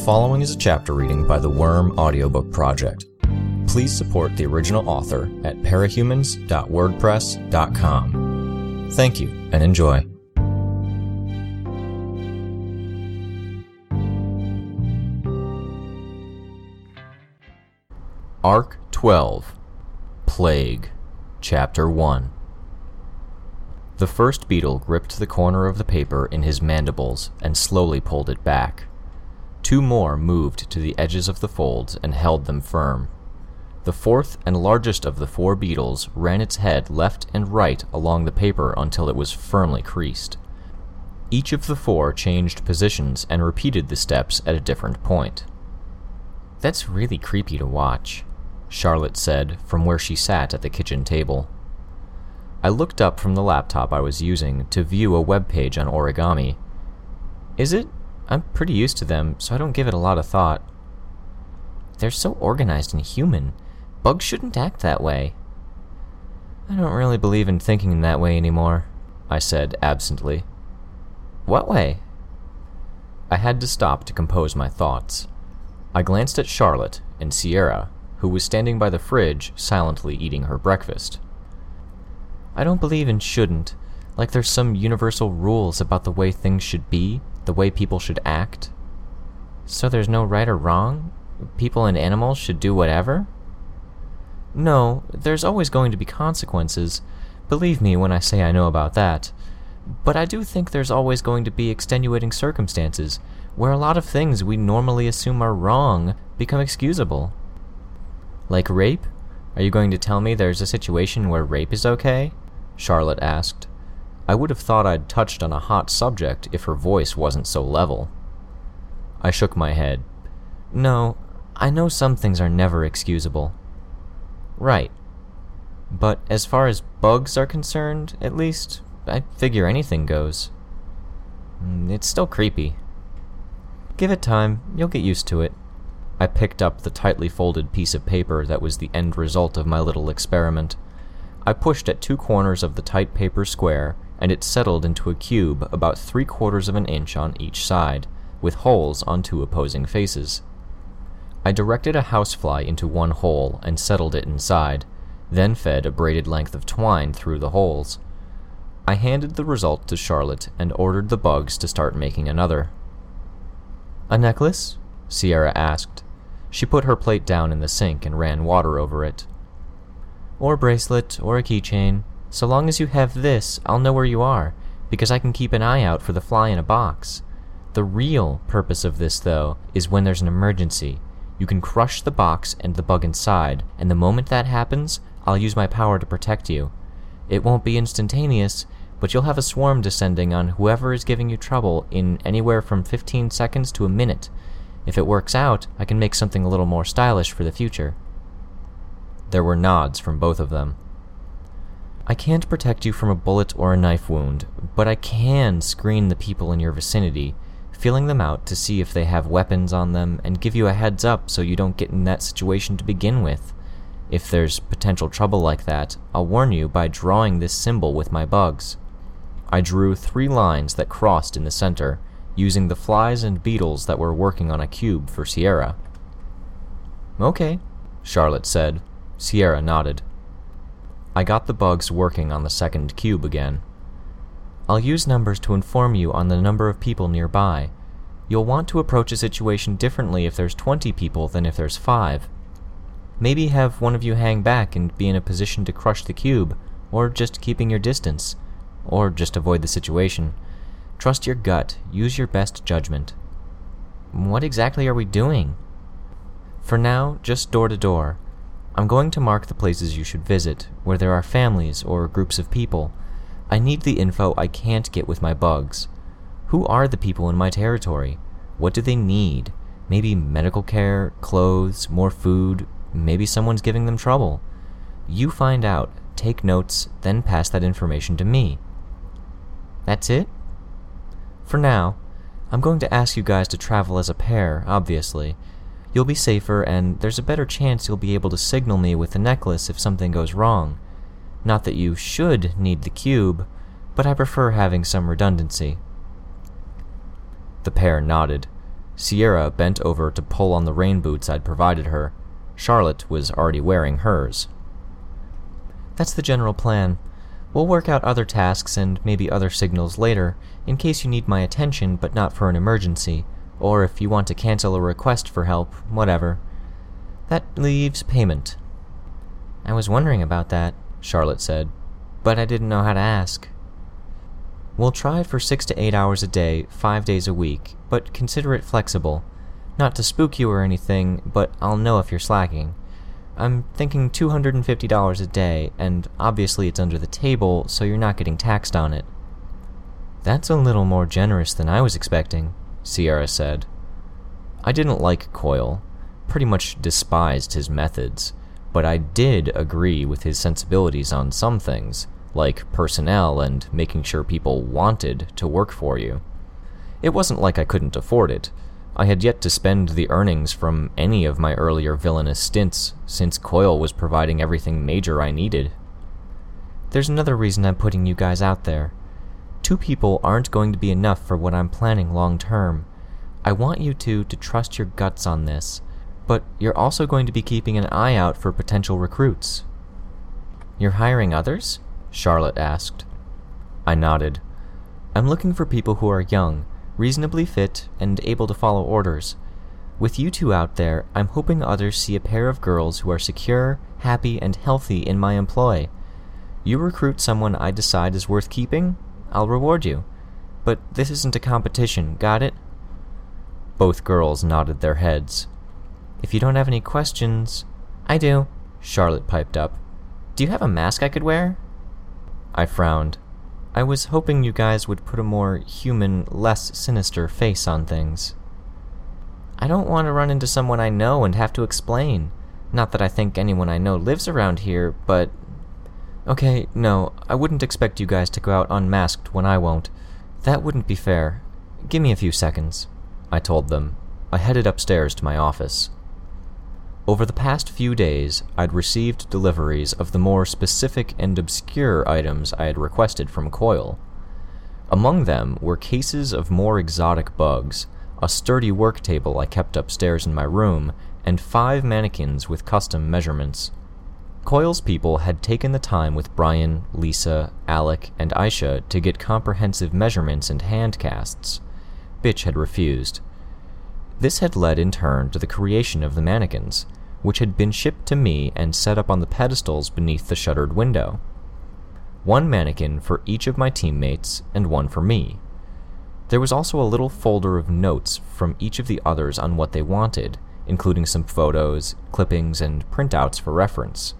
following is a chapter reading by the Worm Audiobook Project. Please support the original author at parahumans.wordpress.com. Thank you and enjoy. Arc 12 Plague Chapter 1 The first beetle gripped the corner of the paper in his mandibles and slowly pulled it back. Two more moved to the edges of the folds and held them firm. The fourth and largest of the four beetles ran its head left and right along the paper until it was firmly creased. Each of the four changed positions and repeated the steps at a different point. That's really creepy to watch, Charlotte said from where she sat at the kitchen table. I looked up from the laptop I was using to view a web page on origami. Is it? I'm pretty used to them, so I don't give it a lot of thought. They're so organized and human. Bugs shouldn't act that way. I don't really believe in thinking in that way anymore, I said absently. What way? I had to stop to compose my thoughts. I glanced at Charlotte and Sierra, who was standing by the fridge silently eating her breakfast. I don't believe in shouldn't, like there's some universal rules about the way things should be, the way people should act. So there's no right or wrong? People and animals should do whatever? No, there's always going to be consequences. Believe me when I say I know about that. But I do think there's always going to be extenuating circumstances where a lot of things we normally assume are wrong become excusable. Like rape? Are you going to tell me there's a situation where rape is okay? Charlotte asked. I would have thought I'd touched on a hot subject if her voice wasn't so level. I shook my head. No, I know some things are never excusable. Right. But as far as bugs are concerned, at least, I figure anything goes. Mm, it's still creepy. Give it time, you'll get used to it. I picked up the tightly folded piece of paper that was the end result of my little experiment. I pushed at two corners of the tight paper square, and it settled into a cube about three quarters of an inch on each side, with holes on two opposing faces. I directed a housefly into one hole and settled it inside, then fed a braided length of twine through the holes. I handed the result to Charlotte and ordered the bugs to start making another. A necklace? Sierra asked. She put her plate down in the sink and ran water over it. Or bracelet, or a keychain. So long as you have this, I'll know where you are, because I can keep an eye out for the fly in a box. The real purpose of this, though, is when there's an emergency. You can crush the box and the bug inside, and the moment that happens, I'll use my power to protect you. It won't be instantaneous, but you'll have a swarm descending on whoever is giving you trouble in anywhere from 15 seconds to a minute. If it works out, I can make something a little more stylish for the future. There were nods from both of them. I can't protect you from a bullet or a knife wound, but I can screen the people in your vicinity, feeling them out to see if they have weapons on them and give you a heads up so you don't get in that situation to begin with. If there's potential trouble like that, I'll warn you by drawing this symbol with my bugs. I drew three lines that crossed in the center, using the flies and beetles that were working on a cube for Sierra. Okay, Charlotte said. Sierra nodded. I got the bugs working on the second cube again. I'll use numbers to inform you on the number of people nearby. You'll want to approach a situation differently if there's 20 people than if there's 5. Maybe have one of you hang back and be in a position to crush the cube, or just keeping your distance, or just avoid the situation. Trust your gut, use your best judgment. What exactly are we doing? For now, just door to door. I'm going to mark the places you should visit, where there are families or groups of people. I need the info I can't get with my bugs. Who are the people in my territory? What do they need? Maybe medical care, clothes, more food, maybe someone's giving them trouble. You find out, take notes, then pass that information to me. That's it? For now, I'm going to ask you guys to travel as a pair, obviously. You'll be safer, and there's a better chance you'll be able to signal me with the necklace if something goes wrong. Not that you should need the cube, but I prefer having some redundancy. The pair nodded. Sierra bent over to pull on the rain boots I'd provided her. Charlotte was already wearing hers. That's the general plan. We'll work out other tasks and maybe other signals later, in case you need my attention but not for an emergency, or if you want to cancel a request for help, whatever. That leaves payment. I was wondering about that, Charlotte said, but I didn't know how to ask. We'll try for six to eight hours a day, five days a week, but consider it flexible. Not to spook you or anything, but I'll know if you're slacking. I'm thinking $250 a day, and obviously it's under the table, so you're not getting taxed on it. That's a little more generous than I was expecting, Sierra said. I didn't like Coil, pretty much despised his methods, but I did agree with his sensibilities on some things, like personnel and making sure people wanted to work for you. It wasn't like I couldn't afford it. I had yet to spend the earnings from any of my earlier villainous stints, since Coil was providing everything major I needed. There's another reason I'm putting you guys out there. Two people aren't going to be enough for what I'm planning long term. I want you two to trust your guts on this, but you're also going to be keeping an eye out for potential recruits. You're hiring others? Charlotte asked. I nodded. I'm looking for people who are young, reasonably fit, and able to follow orders. With you two out there, I'm hoping others see a pair of girls who are secure, happy, and healthy in my employ. You recruit someone I decide is worth keeping, I'll reward you. But this isn't a competition, got it? Both girls nodded their heads. If you don't have any questions. I do, Charlotte piped up. Do you have a mask I could wear? I frowned. I was hoping you guys would put a more human, less sinister face on things. I don't want to run into someone I know and have to explain. Not that I think anyone I know lives around here, but. Okay, no, I wouldn't expect you guys to go out unmasked when I won't. That wouldn't be fair. Give me a few seconds, I told them. I headed upstairs to my office. Over the past few days, I'd received deliveries of the more specific and obscure items I had requested from Coil. Among them were cases of more exotic bugs, a sturdy work table I kept upstairs in my room, and five mannequins with custom measurements. Coil's people had taken the time with Brian, Lisa, Alec, and Aisha to get comprehensive measurements and hand casts. Bitch had refused. This had led in turn to the creation of the mannequins, which had been shipped to me and set up on the pedestals beneath the shuttered window. One mannequin for each of my teammates and one for me. There was also a little folder of notes from each of the others on what they wanted, including some photos, clippings, and printouts for reference.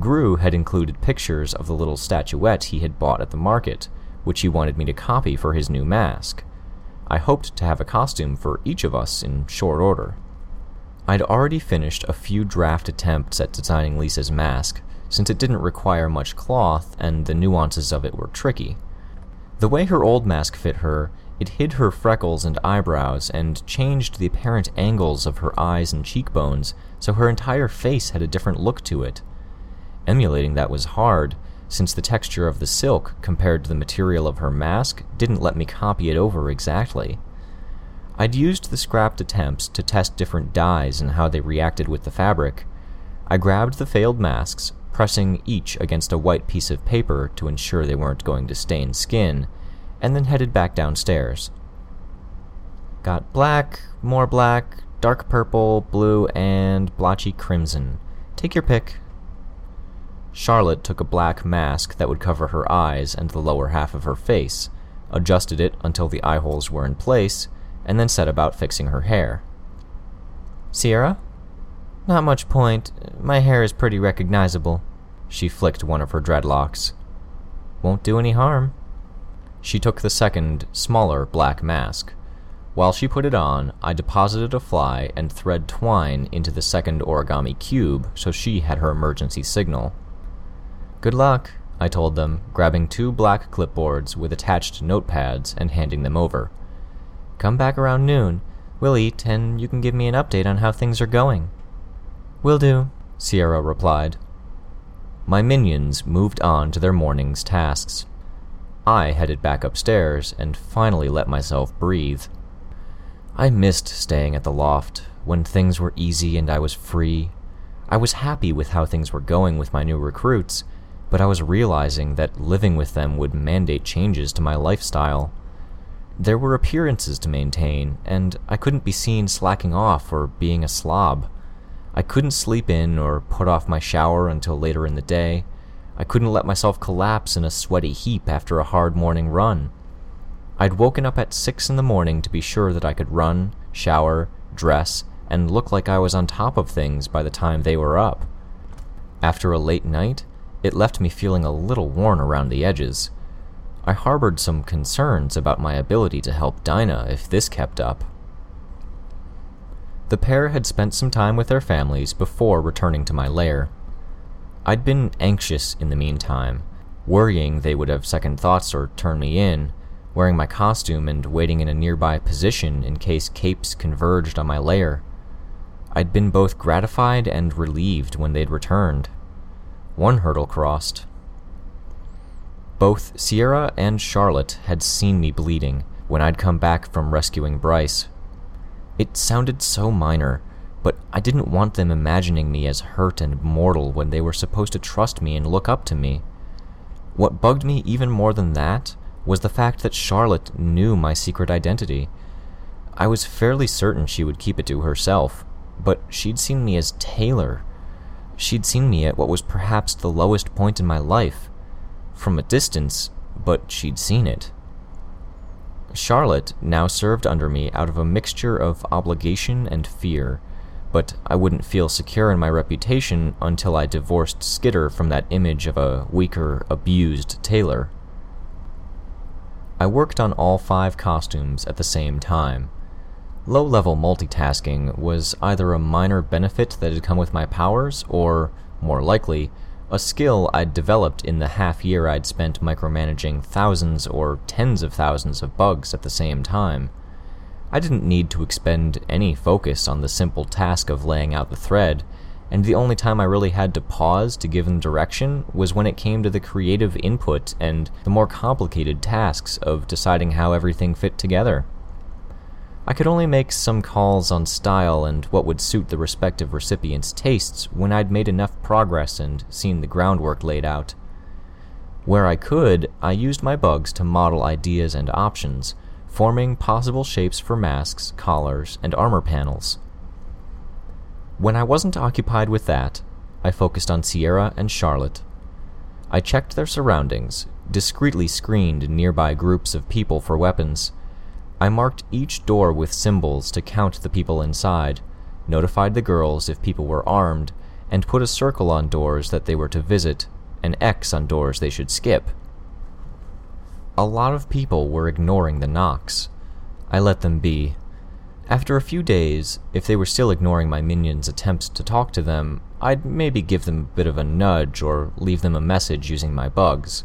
Grue had included pictures of the little statuette he had bought at the market, which he wanted me to copy for his new mask. I hoped to have a costume for each of us in short order. I'd already finished a few draft attempts at designing Lisa's mask, since it didn't require much cloth and the nuances of it were tricky. The way her old mask fit her, it hid her freckles and eyebrows and changed the apparent angles of her eyes and cheekbones so her entire face had a different look to it. Emulating that was hard, since the texture of the silk compared to the material of her mask didn't let me copy it over exactly. I'd used the scrapped attempts to test different dyes and how they reacted with the fabric. I grabbed the failed masks, pressing each against a white piece of paper to ensure they weren't going to stain skin, and then headed back downstairs. Got black, more black, dark purple, blue, and blotchy crimson. Take your pick. Charlotte took a black mask that would cover her eyes and the lower half of her face, adjusted it until the eye holes were in place, and then set about fixing her hair. Sierra? Not much point. My hair is pretty recognizable. She flicked one of her dreadlocks. Won't do any harm. She took the second, smaller black mask. While she put it on, I deposited a fly and thread twine into the second origami cube so she had her emergency signal. Good luck, I told them, grabbing two black clipboards with attached notepads and handing them over. Come back around noon. We'll eat, and you can give me an update on how things are going. Will do, Sierra replied. My minions moved on to their morning's tasks. I headed back upstairs and finally let myself breathe. I missed staying at the loft when things were easy and I was free. I was happy with how things were going with my new recruits, but I was realizing that living with them would mandate changes to my lifestyle. There were appearances to maintain, and I couldn't be seen slacking off or being a slob. I couldn't sleep in or put off my shower until later in the day. I couldn't let myself collapse in a sweaty heap after a hard morning run. I'd woken up at six in the morning to be sure that I could run, shower, dress, and look like I was on top of things by the time they were up. After a late night, it left me feeling a little worn around the edges. I harbored some concerns about my ability to help Dinah if this kept up. The pair had spent some time with their families before returning to my lair. I'd been anxious in the meantime, worrying they would have second thoughts or turn me in, wearing my costume and waiting in a nearby position in case capes converged on my lair. I'd been both gratified and relieved when they'd returned. One hurdle crossed. Both Sierra and Charlotte had seen me bleeding when I'd come back from rescuing Bryce. It sounded so minor, but I didn't want them imagining me as hurt and mortal when they were supposed to trust me and look up to me. What bugged me even more than that was the fact that Charlotte knew my secret identity. I was fairly certain she would keep it to herself, but she'd seen me as Taylor. She'd seen me at what was perhaps the lowest point in my life. From a distance, but she'd seen it. Charlotte now served under me out of a mixture of obligation and fear, but I wouldn't feel secure in my reputation until I divorced Skitter from that image of a weaker, abused Taylor. I worked on all five costumes at the same time. Low level multitasking was either a minor benefit that had come with my powers, or, more likely, a skill I'd developed in the half year I'd spent micromanaging thousands or tens of thousands of bugs at the same time. I didn't need to expend any focus on the simple task of laying out the thread, and the only time I really had to pause to give them direction was when it came to the creative input and the more complicated tasks of deciding how everything fit together. I could only make some calls on style and what would suit the respective recipients' tastes when I'd made enough progress and seen the groundwork laid out. Where I could, I used my bugs to model ideas and options, forming possible shapes for masks, collars, and armor panels. When I wasn't occupied with that, I focused on Sierra and Charlotte. I checked their surroundings, discreetly screened nearby groups of people for weapons, I marked each door with symbols to count the people inside, notified the girls if people were armed, and put a circle on doors that they were to visit, an X on doors they should skip. A lot of people were ignoring the knocks. I let them be. After a few days, if they were still ignoring my minions' attempts to talk to them, I'd maybe give them a bit of a nudge or leave them a message using my bugs.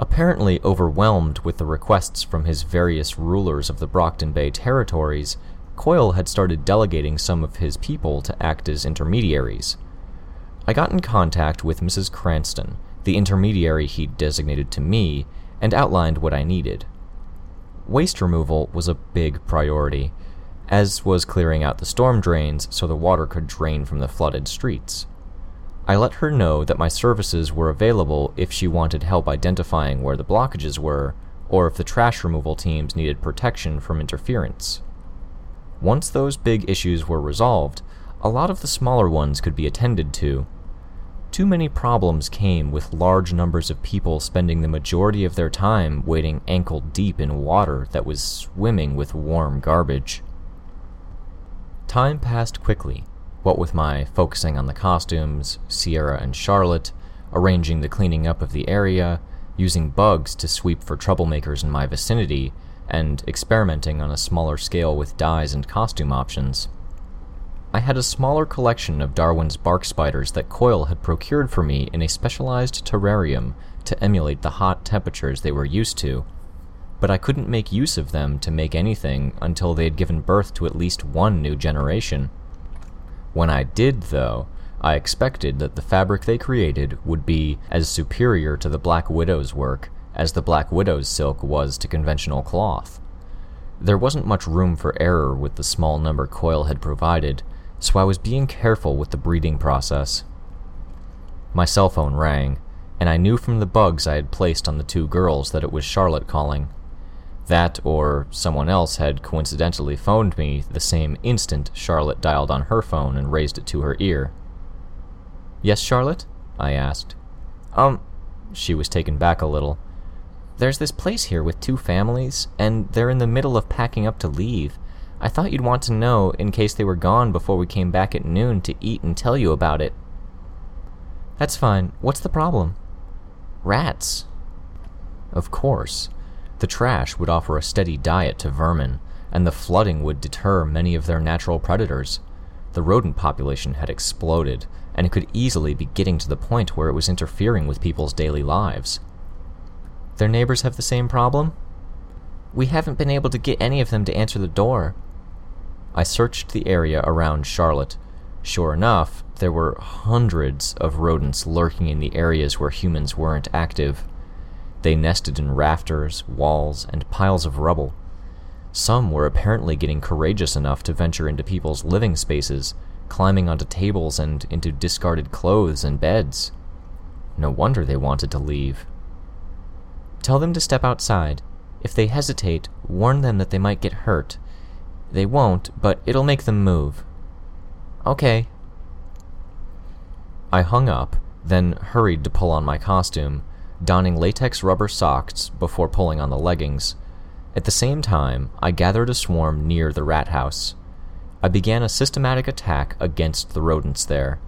Apparently overwhelmed with the requests from his various rulers of the Brockton Bay territories, Coil had started delegating some of his people to act as intermediaries. I got in contact with Mrs. Cranston, the intermediary he'd designated to me, and outlined what I needed. Waste removal was a big priority, as was clearing out the storm drains so the water could drain from the flooded streets. I let her know that my services were available if she wanted help identifying where the blockages were, or if the trash removal teams needed protection from interference. Once those big issues were resolved, a lot of the smaller ones could be attended to. Too many problems came with large numbers of people spending the majority of their time wading ankle deep in water that was swimming with warm garbage. Time passed quickly, what with my focusing on the costumes, Sierra and Charlotte, arranging the cleaning up of the area, using bugs to sweep for troublemakers in my vicinity, and experimenting on a smaller scale with dyes and costume options. I had a smaller collection of Darwin's bark spiders that Coil had procured for me in a specialized terrarium to emulate the hot temperatures they were used to, but I couldn't make use of them to make anything until they had given birth to at least one new generation. When I did, though, I expected that the fabric they created would be as superior to the Black Widow's work as the Black Widow's silk was to conventional cloth. There wasn't much room for error with the small number Coil had provided, so I was being careful with the breeding process. My cell phone rang, and I knew from the bugs I had placed on the two girls that it was Charlotte calling. That or someone else had coincidentally phoned me the same instant Charlotte dialed on her phone and raised it to her ear. Yes, Charlotte? I asked. Um, she was taken back a little. There's this place here with two families, and they're in the middle of packing up to leave. I thought you'd want to know in case they were gone before we came back at noon to eat and tell you about it. That's fine. What's the problem? Rats. Of course. The trash would offer a steady diet to vermin, and the flooding would deter many of their natural predators. The rodent population had exploded, and it could easily be getting to the point where it was interfering with people's daily lives. Their neighbors have the same problem? We haven't been able to get any of them to answer the door. I searched the area around Charlotte. Sure enough, there were hundreds of rodents lurking in the areas where humans weren't active. They nested in rafters, walls, and piles of rubble. Some were apparently getting courageous enough to venture into people's living spaces, climbing onto tables and into discarded clothes and beds. No wonder they wanted to leave. Tell them to step outside. If they hesitate, warn them that they might get hurt. They won't, but it'll make them move. Okay. I hung up, then hurried to pull on my costume, donning latex rubber socks before pulling on the leggings. At the same time, I gathered a swarm near the rat house. I began a systematic attack against the rodents there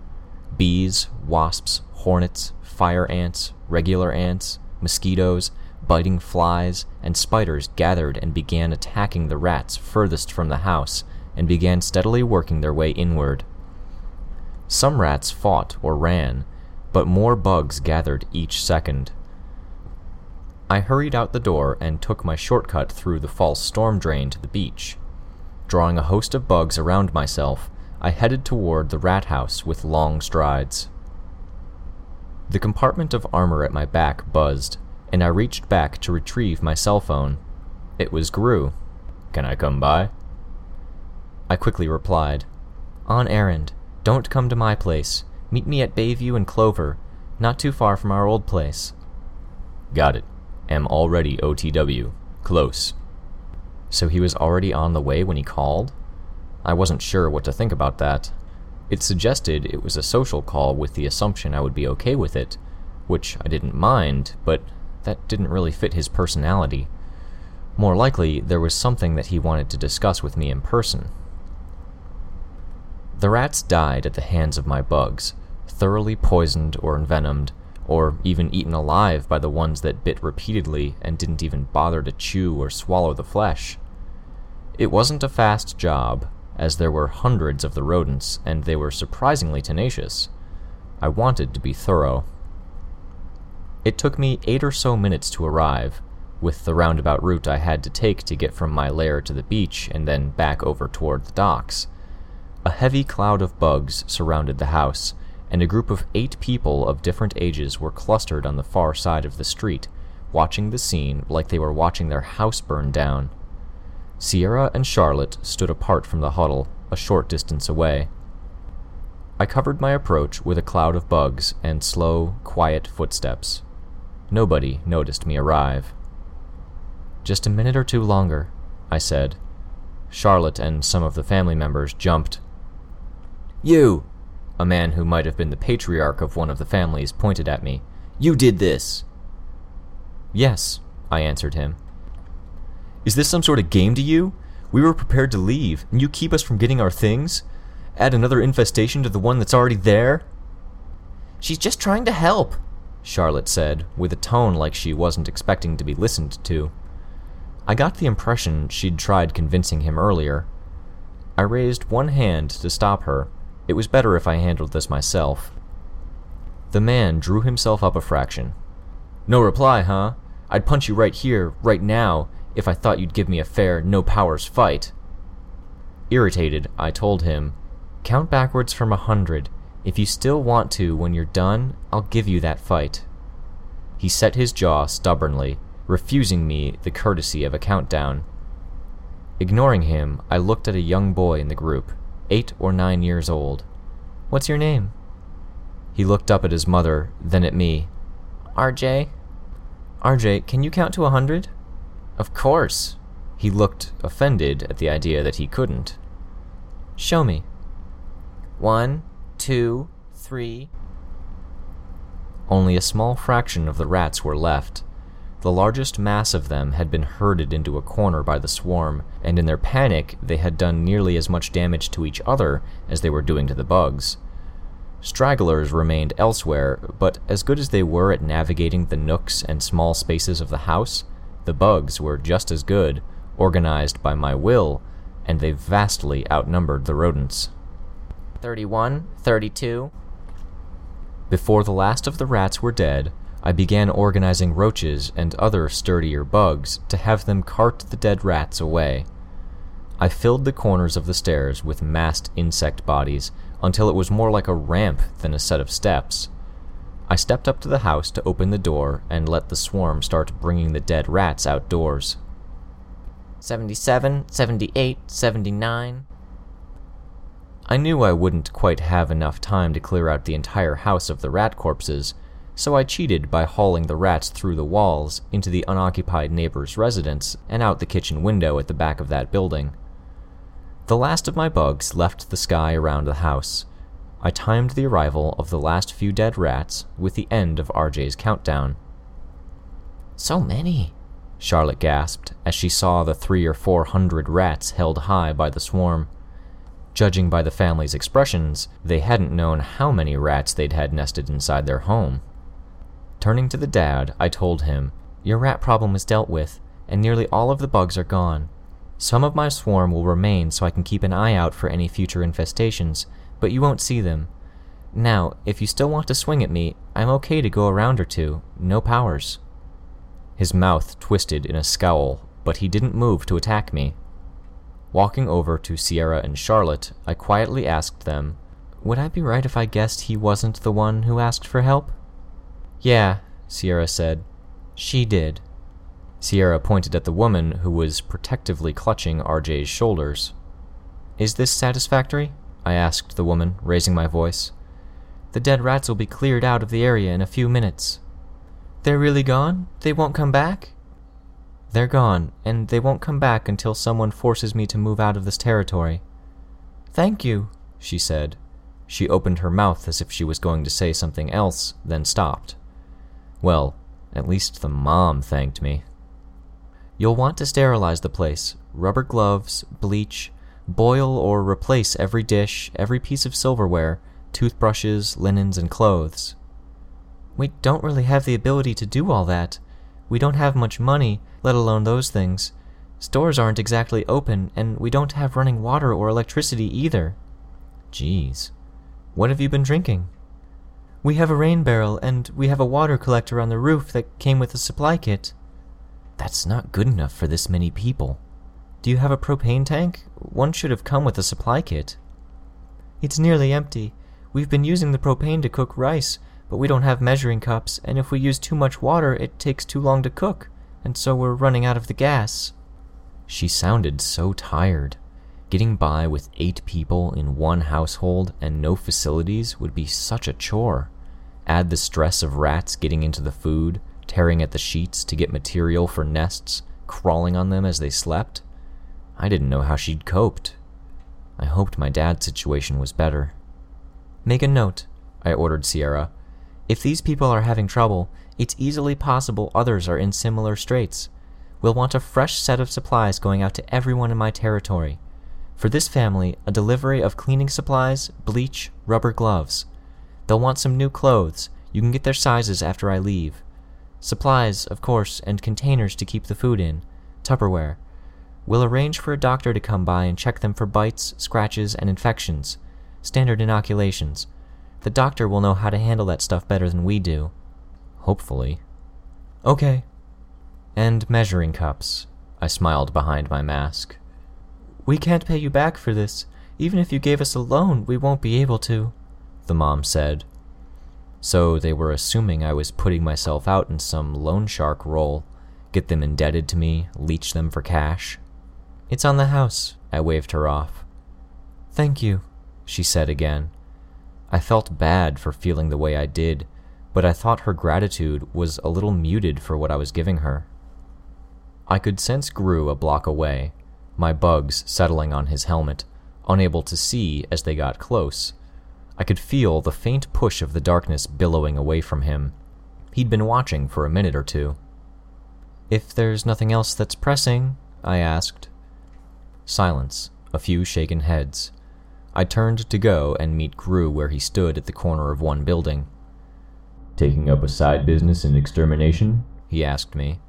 bees, wasps, hornets, fire ants, regular ants, mosquitoes, biting flies, and spiders gathered and began attacking the rats furthest from the house and began steadily working their way inward. Some rats fought or ran, but more bugs gathered each second. I hurried out the door and took my shortcut through the false storm drain to the beach. Drawing a host of bugs around myself, I headed toward the rat house with long strides. The compartment of armor at my back buzzed, and I reached back to retrieve my cell phone. It was Grue. Can I come by? I quickly replied, On errand. Don't come to my place. Meet me at Bayview and Clover, not too far from our old place. Got it. Am already OTW. Close. So he was already on the way when he called? I wasn't sure what to think about that. It suggested it was a social call with the assumption I would be okay with it, which I didn't mind, but that didn't really fit his personality. More likely, there was something that he wanted to discuss with me in person. The rats died at the hands of my bugs, thoroughly poisoned or envenomed, or even eaten alive by the ones that bit repeatedly and didn't even bother to chew or swallow the flesh. It wasn't a fast job, as there were hundreds of the rodents and they were surprisingly tenacious. I wanted to be thorough. It took me eight or so minutes to arrive, with the roundabout route I had to take to get from my lair to the beach and then back over toward the docks. A heavy cloud of bugs surrounded the house, and a group of eight people of different ages were clustered on the far side of the street, watching the scene like they were watching their house burn down. Sierra and Charlotte stood apart from the huddle, a short distance away. I covered my approach with a cloud of bugs and slow, quiet footsteps. Nobody noticed me arrive. Just a minute or two longer, I said. Charlotte and some of the family members jumped. You! A man who might have been the patriarch of one of the families pointed at me. You did this! Yes, I answered him. Is this some sort of game to you? We were prepared to leave, and you keep us from getting our things? Add another infestation to the one that's already there? She's just trying to help, Charlotte said, with a tone like she wasn't expecting to be listened to. I got the impression she'd tried convincing him earlier. I raised one hand to stop her, it was better if I handled this myself. The man drew himself up a fraction. No reply, huh? I'd punch you right here, right now, if I thought you'd give me a fair, no powers fight. Irritated, I told him, Count backwards from a hundred. If you still want to when you're done, I'll give you that fight. He set his jaw stubbornly, refusing me the courtesy of a countdown. Ignoring him, I looked at a young boy in the group, eight or nine years old. What's your name? He looked up at his mother, then at me. RJ? RJ, can you count to a hundred? Of course. He looked offended at the idea that he couldn't. Show me. One, two, three. Only a small fraction of the rats were left. The largest mass of them had been herded into a corner by the swarm, and in their panic, they had done nearly as much damage to each other as they were doing to the bugs. Stragglers remained elsewhere, but as good as they were at navigating the nooks and small spaces of the house, the bugs were just as good, organized by my will, and they vastly outnumbered the rodents. 31, 32. Before the last of the rats were dead, I began organizing roaches and other sturdier bugs to have them cart the dead rats away. I filled the corners of the stairs with massed insect bodies until it was more like a ramp than a set of steps. I stepped up to the house to open the door and let the swarm start bringing the dead rats outdoors. 77, 78, 79. I knew I wouldn't quite have enough time to clear out the entire house of the rat corpses, so I cheated by hauling the rats through the walls into the unoccupied neighbor's residence and out the kitchen window at the back of that building. The last of my bugs left the sky around the house. I timed the arrival of the last few dead rats with the end of RJ's countdown. So many, Charlotte gasped as she saw the three or four hundred rats held high by the swarm. Judging by the family's expressions, they hadn't known how many rats they'd had nested inside their home. Turning to the dad, I told him, Your rat problem is dealt with, and nearly all of the bugs are gone. Some of my swarm will remain so I can keep an eye out for any future infestations, but you won't see them. Now, if you still want to swing at me, I'm okay to go a round or two, no powers. His mouth twisted in a scowl, but he didn't move to attack me. Walking over to Sierra and Charlotte, I quietly asked them, Would I be right if I guessed he wasn't the one who asked for help? Yeah, Sierra said. She did. Sierra pointed at the woman who was protectively clutching RJ's shoulders. Is this satisfactory? I asked the woman, raising my voice. The dead rats will be cleared out of the area in a few minutes. They're really gone? They won't come back? They're gone, and they won't come back until someone forces me to move out of this territory. Thank you, she said. She opened her mouth as if she was going to say something else, then stopped. Well, at least the mom thanked me. You'll want to sterilize the place rubber gloves, bleach, boil or replace every dish, every piece of silverware, toothbrushes, linens, and clothes. We don't really have the ability to do all that. We don't have much money, let alone those things. Stores aren't exactly open, and we don't have running water or electricity either. Geez. What have you been drinking? We have a rain barrel, and we have a water collector on the roof that came with a supply kit. That's not good enough for this many people. Do you have a propane tank? One should have come with a supply kit. It's nearly empty. We've been using the propane to cook rice, but we don't have measuring cups, and if we use too much water, it takes too long to cook, and so we're running out of the gas. She sounded so tired. Getting by with eight people in one household and no facilities would be such a chore. Add the stress of rats getting into the food, tearing at the sheets to get material for nests, crawling on them as they slept. I didn't know how she'd coped. I hoped my dad's situation was better. Make a note, I ordered Sierra. If these people are having trouble, it's easily possible others are in similar straits. We'll want a fresh set of supplies going out to everyone in my territory. For this family, a delivery of cleaning supplies, bleach, rubber gloves. They'll want some new clothes. You can get their sizes after I leave. Supplies, of course, and containers to keep the food in. Tupperware. We'll arrange for a doctor to come by and check them for bites, scratches, and infections. Standard inoculations. The doctor will know how to handle that stuff better than we do. Hopefully. Okay. And measuring cups. I smiled behind my mask. We can't pay you back for this. Even if you gave us a loan, we won't be able to, the mom said, so they were assuming I was putting myself out in some loan shark role, get them indebted to me, leech them for cash. It's on the house. I waved her off. Thank you, she said again. I felt bad for feeling the way I did, but I thought her gratitude was a little muted for what I was giving her. I could sense Grue a block away, my bugs settling on his helmet, unable to see as they got close. I could feel the faint push of the darkness billowing away from him. He'd been watching for a minute or two. If there's nothing else that's pressing, I asked. Silence, a few shaken heads. I turned to go and meet Grue where he stood at the corner of one building. Taking up a side business in extermination? He asked me.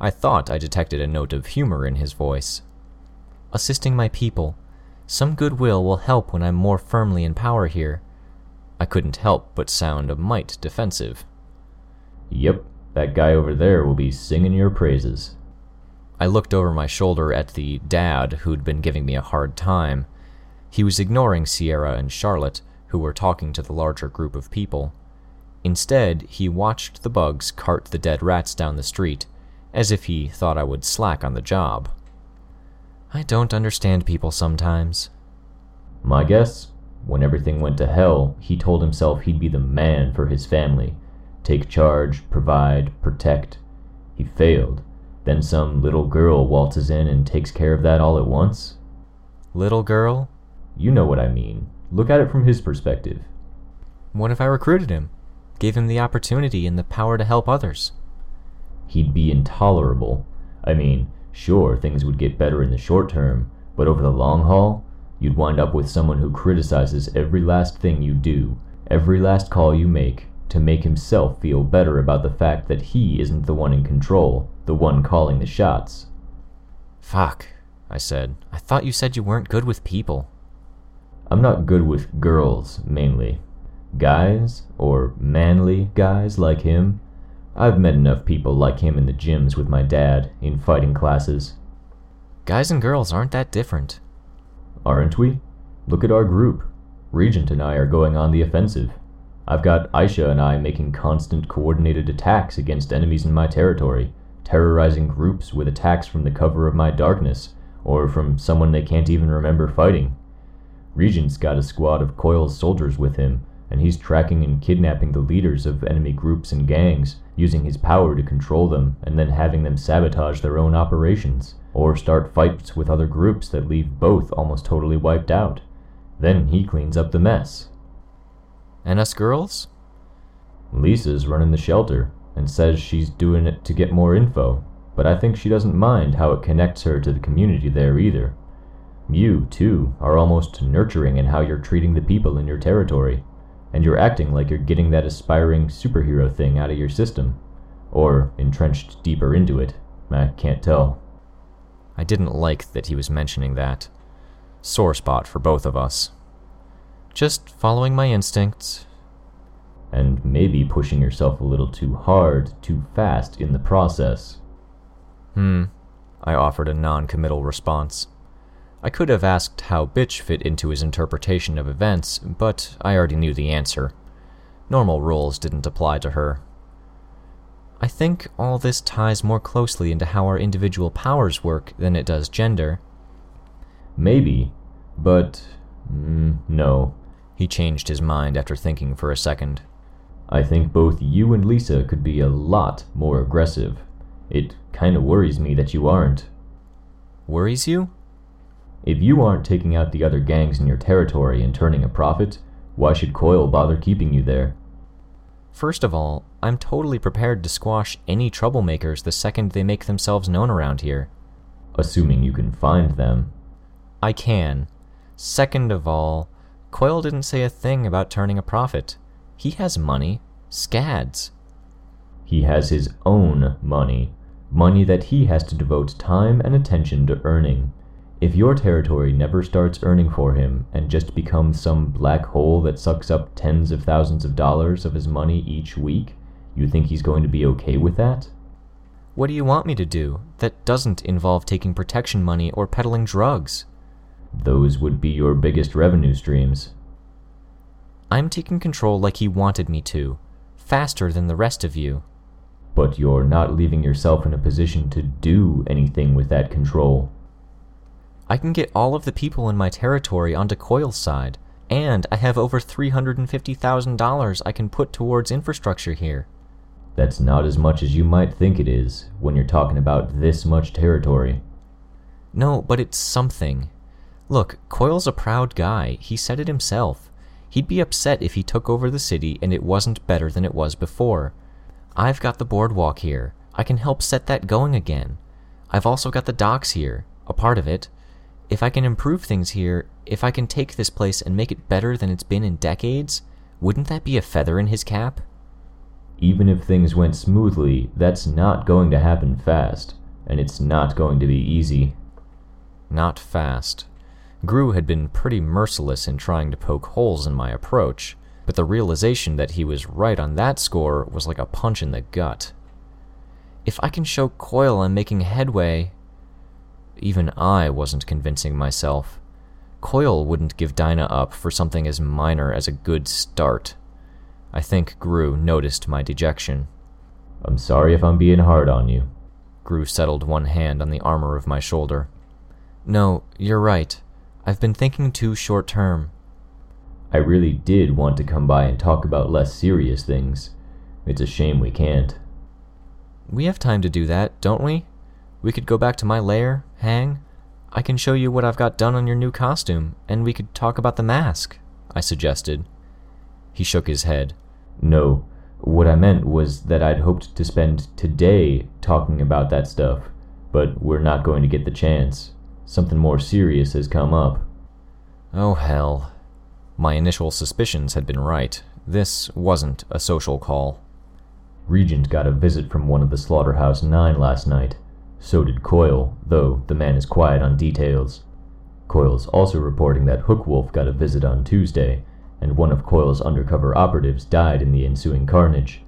I thought I detected a note of humor in his voice. Assisting my people. Some goodwill will help when I'm more firmly in power here. I couldn't help but sound a mite defensive. Yep, that guy over there will be singing your praises. I looked over my shoulder at the dad who'd been giving me a hard time. He was ignoring Sierra and Charlotte, who were talking to the larger group of people. Instead, he watched the bugs cart the dead rats down the street, as if he thought I would slack on the job. I don't understand people sometimes. My guess? When everything went to hell, he told himself he'd be the man for his family take charge, provide, protect. He failed. Then some little girl waltzes in and takes care of that all at once? Little girl? You know what I mean. Look at it from his perspective. What if I recruited him? Gave him the opportunity and the power to help others? He'd be intolerable. I mean, sure, things would get better in the short term, but over the long haul, you'd wind up with someone who criticizes every last thing you do, every last call you make, to make himself feel better about the fact that he isn't the one in control, the one calling the shots. Fuck, I said. I thought you said you weren't good with people. I'm not good with girls, mainly. Guys, or manly guys like him, I've met enough people like him in the gyms with my dad, in fighting classes. Guys and girls aren't that different. Aren't we? Look at our group. Regent and I are going on the offensive. I've got Aisha and I making constant coordinated attacks against enemies in my territory, terrorizing groups with attacks from the cover of my darkness, or from someone they can't even remember fighting. Regent's got a squad of Coil's soldiers with him, and he's tracking and kidnapping the leaders of enemy groups and gangs, using his power to control them, and then having them sabotage their own operations, or start fights with other groups that leave both almost totally wiped out. Then he cleans up the mess. And us girls? Lisa's running the shelter and says she's doing it to get more info, but I think she doesn't mind how it connects her to the community there either. You, too, are almost nurturing in how you're treating the people in your territory, and you're acting like you're getting that aspiring superhero thing out of your system. Or entrenched deeper into it. I can't tell. I didn't like that he was mentioning that. Sore spot for both of us. Just following my instincts. And maybe pushing yourself a little too hard, too fast in the process. Hmm. I offered a non committal response. I could have asked how Bitch fit into his interpretation of events, but I already knew the answer. Normal rules didn't apply to her. I think all this ties more closely into how our individual powers work than it does gender. Maybe, but mm, no. He changed his mind after thinking for a second. I think both you and Lisa could be a lot more aggressive. It kinda worries me that you aren't. Worries you? If you aren't taking out the other gangs in your territory and turning a profit, why should Coil bother keeping you there? First of all, I'm totally prepared to squash any troublemakers the second they make themselves known around here. Assuming you can find them. I can. Second of all, Coil didn't say a thing about turning a profit. He has money. Scads. He has his own money. Money that he has to devote time and attention to earning. If your territory never starts earning for him and just becomes some black hole that sucks up tens of thousands of dollars of his money each week, you think he's going to be okay with that? What do you want me to do that doesn't involve taking protection money or peddling drugs? Those would be your biggest revenue streams. I'm taking control like he wanted me to, faster than the rest of you. But you're not leaving yourself in a position to do anything with that control. I can get all of the people in my territory onto Coil's side, and I have over $350,000 I can put towards infrastructure here. That's not as much as you might think it is when you're talking about this much territory. No, but it's something. Look, Coil's a proud guy. He said it himself. He'd be upset if he took over the city and it wasn't better than it was before. I've got the boardwalk here. I can help set that going again. I've also got the docks here, a part of it. If I can improve things here, if I can take this place and make it better than it's been in decades, wouldn't that be a feather in his cap? Even if things went smoothly, that's not going to happen fast, and it's not going to be easy. Not fast. Grue had been pretty merciless in trying to poke holes in my approach, but the realization that he was right on that score was like a punch in the gut. If I can show Coil I'm making headway. Even I wasn't convincing myself. Coil wouldn't give Dinah up for something as minor as a good start. I think Grue noticed my dejection. I'm sorry if I'm being hard on you. Grue settled one hand on the armor of my shoulder. No, you're right. I've been thinking too short term. I really did want to come by and talk about less serious things. It's a shame we can't. We have time to do that, don't we? We could go back to my lair, hang. I can show you what I've got done on your new costume, and we could talk about the mask, I suggested. He shook his head. No, what I meant was that I'd hoped to spend today talking about that stuff, but we're not going to get the chance. Something more serious has come up. Oh, hell. My initial suspicions had been right. This wasn't a social call. Regent got a visit from one of the Slaughterhouse Nine last night. So did Coil, though the man is quiet on details. Coil's also reporting that Hookwolf got a visit on Tuesday, and one of Coil's undercover operatives died in the ensuing carnage.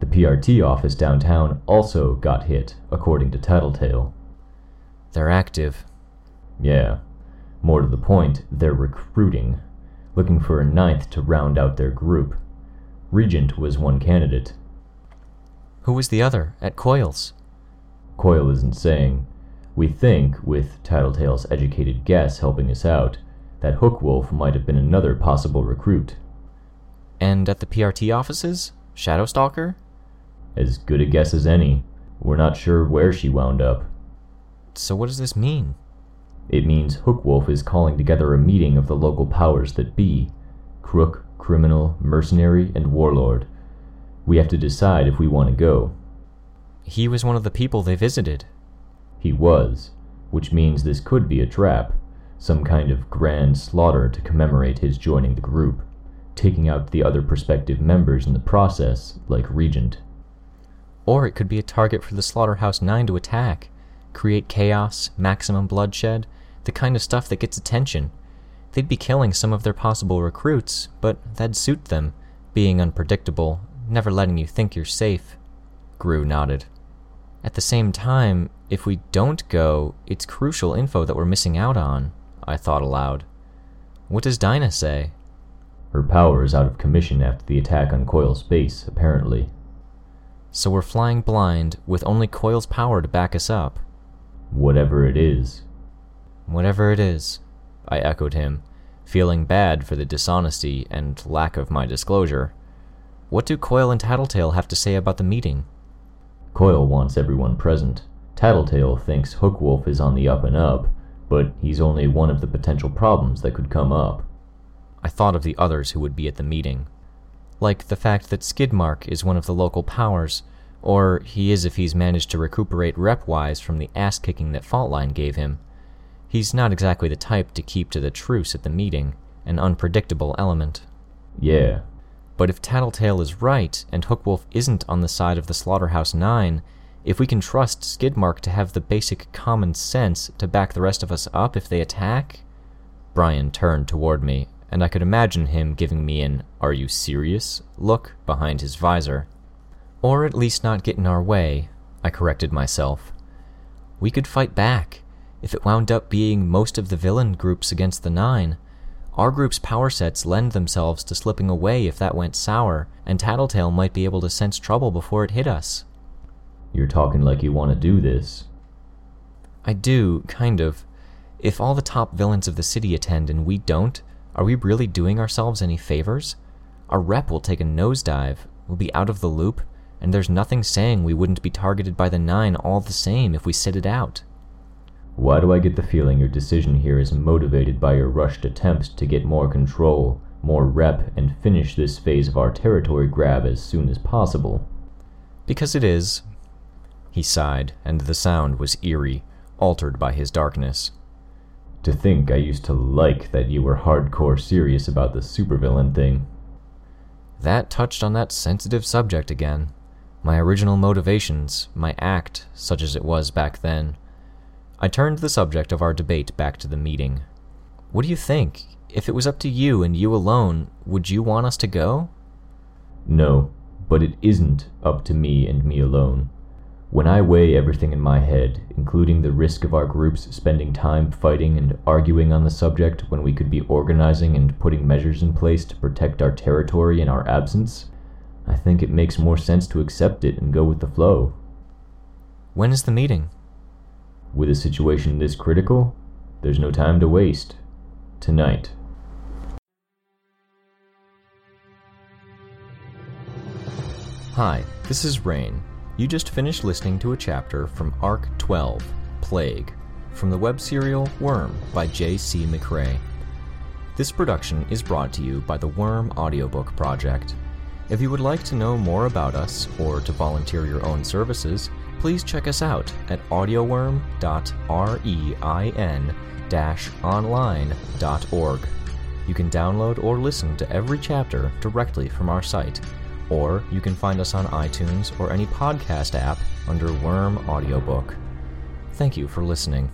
The PRT office downtown also got hit, according to Tattletale. They're active. Yeah. More to the point, they're recruiting, looking for a ninth to round out their group. Regent was one candidate. Who was the other, at Coil's? Coil isn't saying. We think, with Tattletale's educated guess helping us out, that Hookwolf might have been another possible recruit. And at the PRT offices? Shadowstalker? As good a guess as any. We're not sure where she wound up. So what does this mean? It means Hookwolf is calling together a meeting of the local powers that be crook, criminal, mercenary, and warlord. We have to decide if we want to go. He was one of the people they visited. He was, which means this could be a trap, some kind of grand slaughter to commemorate his joining the group, taking out the other prospective members in the process, like Regent. Or it could be a target for the Slaughterhouse Nine to attack, create chaos, maximum bloodshed, the kind of stuff that gets attention. They'd be killing some of their possible recruits, but that'd suit them, being unpredictable, never letting you think you're safe. Grue nodded. At the same time, if we don't go, it's crucial info that we're missing out on, I thought aloud. What does Dinah say? Her power is out of commission after the attack on Coil's base, apparently. So we're flying blind with only Coil's power to back us up. Whatever it is. Whatever it is, I echoed him, feeling bad for the dishonesty and lack of my disclosure. What do Coil and Tattletale have to say about the meeting? Coil wants everyone present. Tattletale thinks Hookwolf is on the up and up, but he's only one of the potential problems that could come up. I thought of the others who would be at the meeting. Like the fact that Skidmark is one of the local powers, or he is if he's managed to recuperate rep wise from the ass kicking that Faultline gave him. He's not exactly the type to keep to the truce at the meeting, an unpredictable element. Yeah. But if Tattletale is right, and Hookwolf isn't on the side of the Slaughterhouse Nine, if we can trust Skidmark to have the basic common sense to back the rest of us up if they attack. Brian turned toward me, and I could imagine him giving me an are you serious look behind his visor. Or at least not get in our way, I corrected myself. We could fight back. If it wound up being most of the villain groups against the Nine, our group's power sets lend themselves to slipping away if that went sour, and Tattletale might be able to sense trouble before it hit us. You're talking like you want to do this. I do, kind of. If all the top villains of the city attend and we don't, are we really doing ourselves any favors? Our rep will take a nosedive, we'll be out of the loop, and there's nothing saying we wouldn't be targeted by the Nine all the same if we sit it out. Why do I get the feeling your decision here is motivated by your rushed attempt to get more control, more rep, and finish this phase of our territory grab as soon as possible? Because it is. He sighed, and the sound was eerie, altered by his darkness. To think I used to like that you were hardcore serious about the supervillain thing. That touched on that sensitive subject again. My original motivations, my act, such as it was back then. I turned the subject of our debate back to the meeting. What do you think? If it was up to you and you alone, would you want us to go? No, but it isn't up to me and me alone. When I weigh everything in my head, including the risk of our groups spending time fighting and arguing on the subject when we could be organizing and putting measures in place to protect our territory in our absence, I think it makes more sense to accept it and go with the flow. When is the meeting? With a situation this critical, there's no time to waste. Tonight. Hi, this is Rain. You just finished listening to a chapter from Arc 12, Plague, from the web serial Worm by J.C. McCrae. This production is brought to you by the Worm Audiobook Project. If you would like to know more about us or to volunteer your own services, please check us out at audioworm.rein-online.org. You can download or listen to every chapter directly from our site, or you can find us on iTunes or any podcast app under Worm Audiobook. Thank you for listening.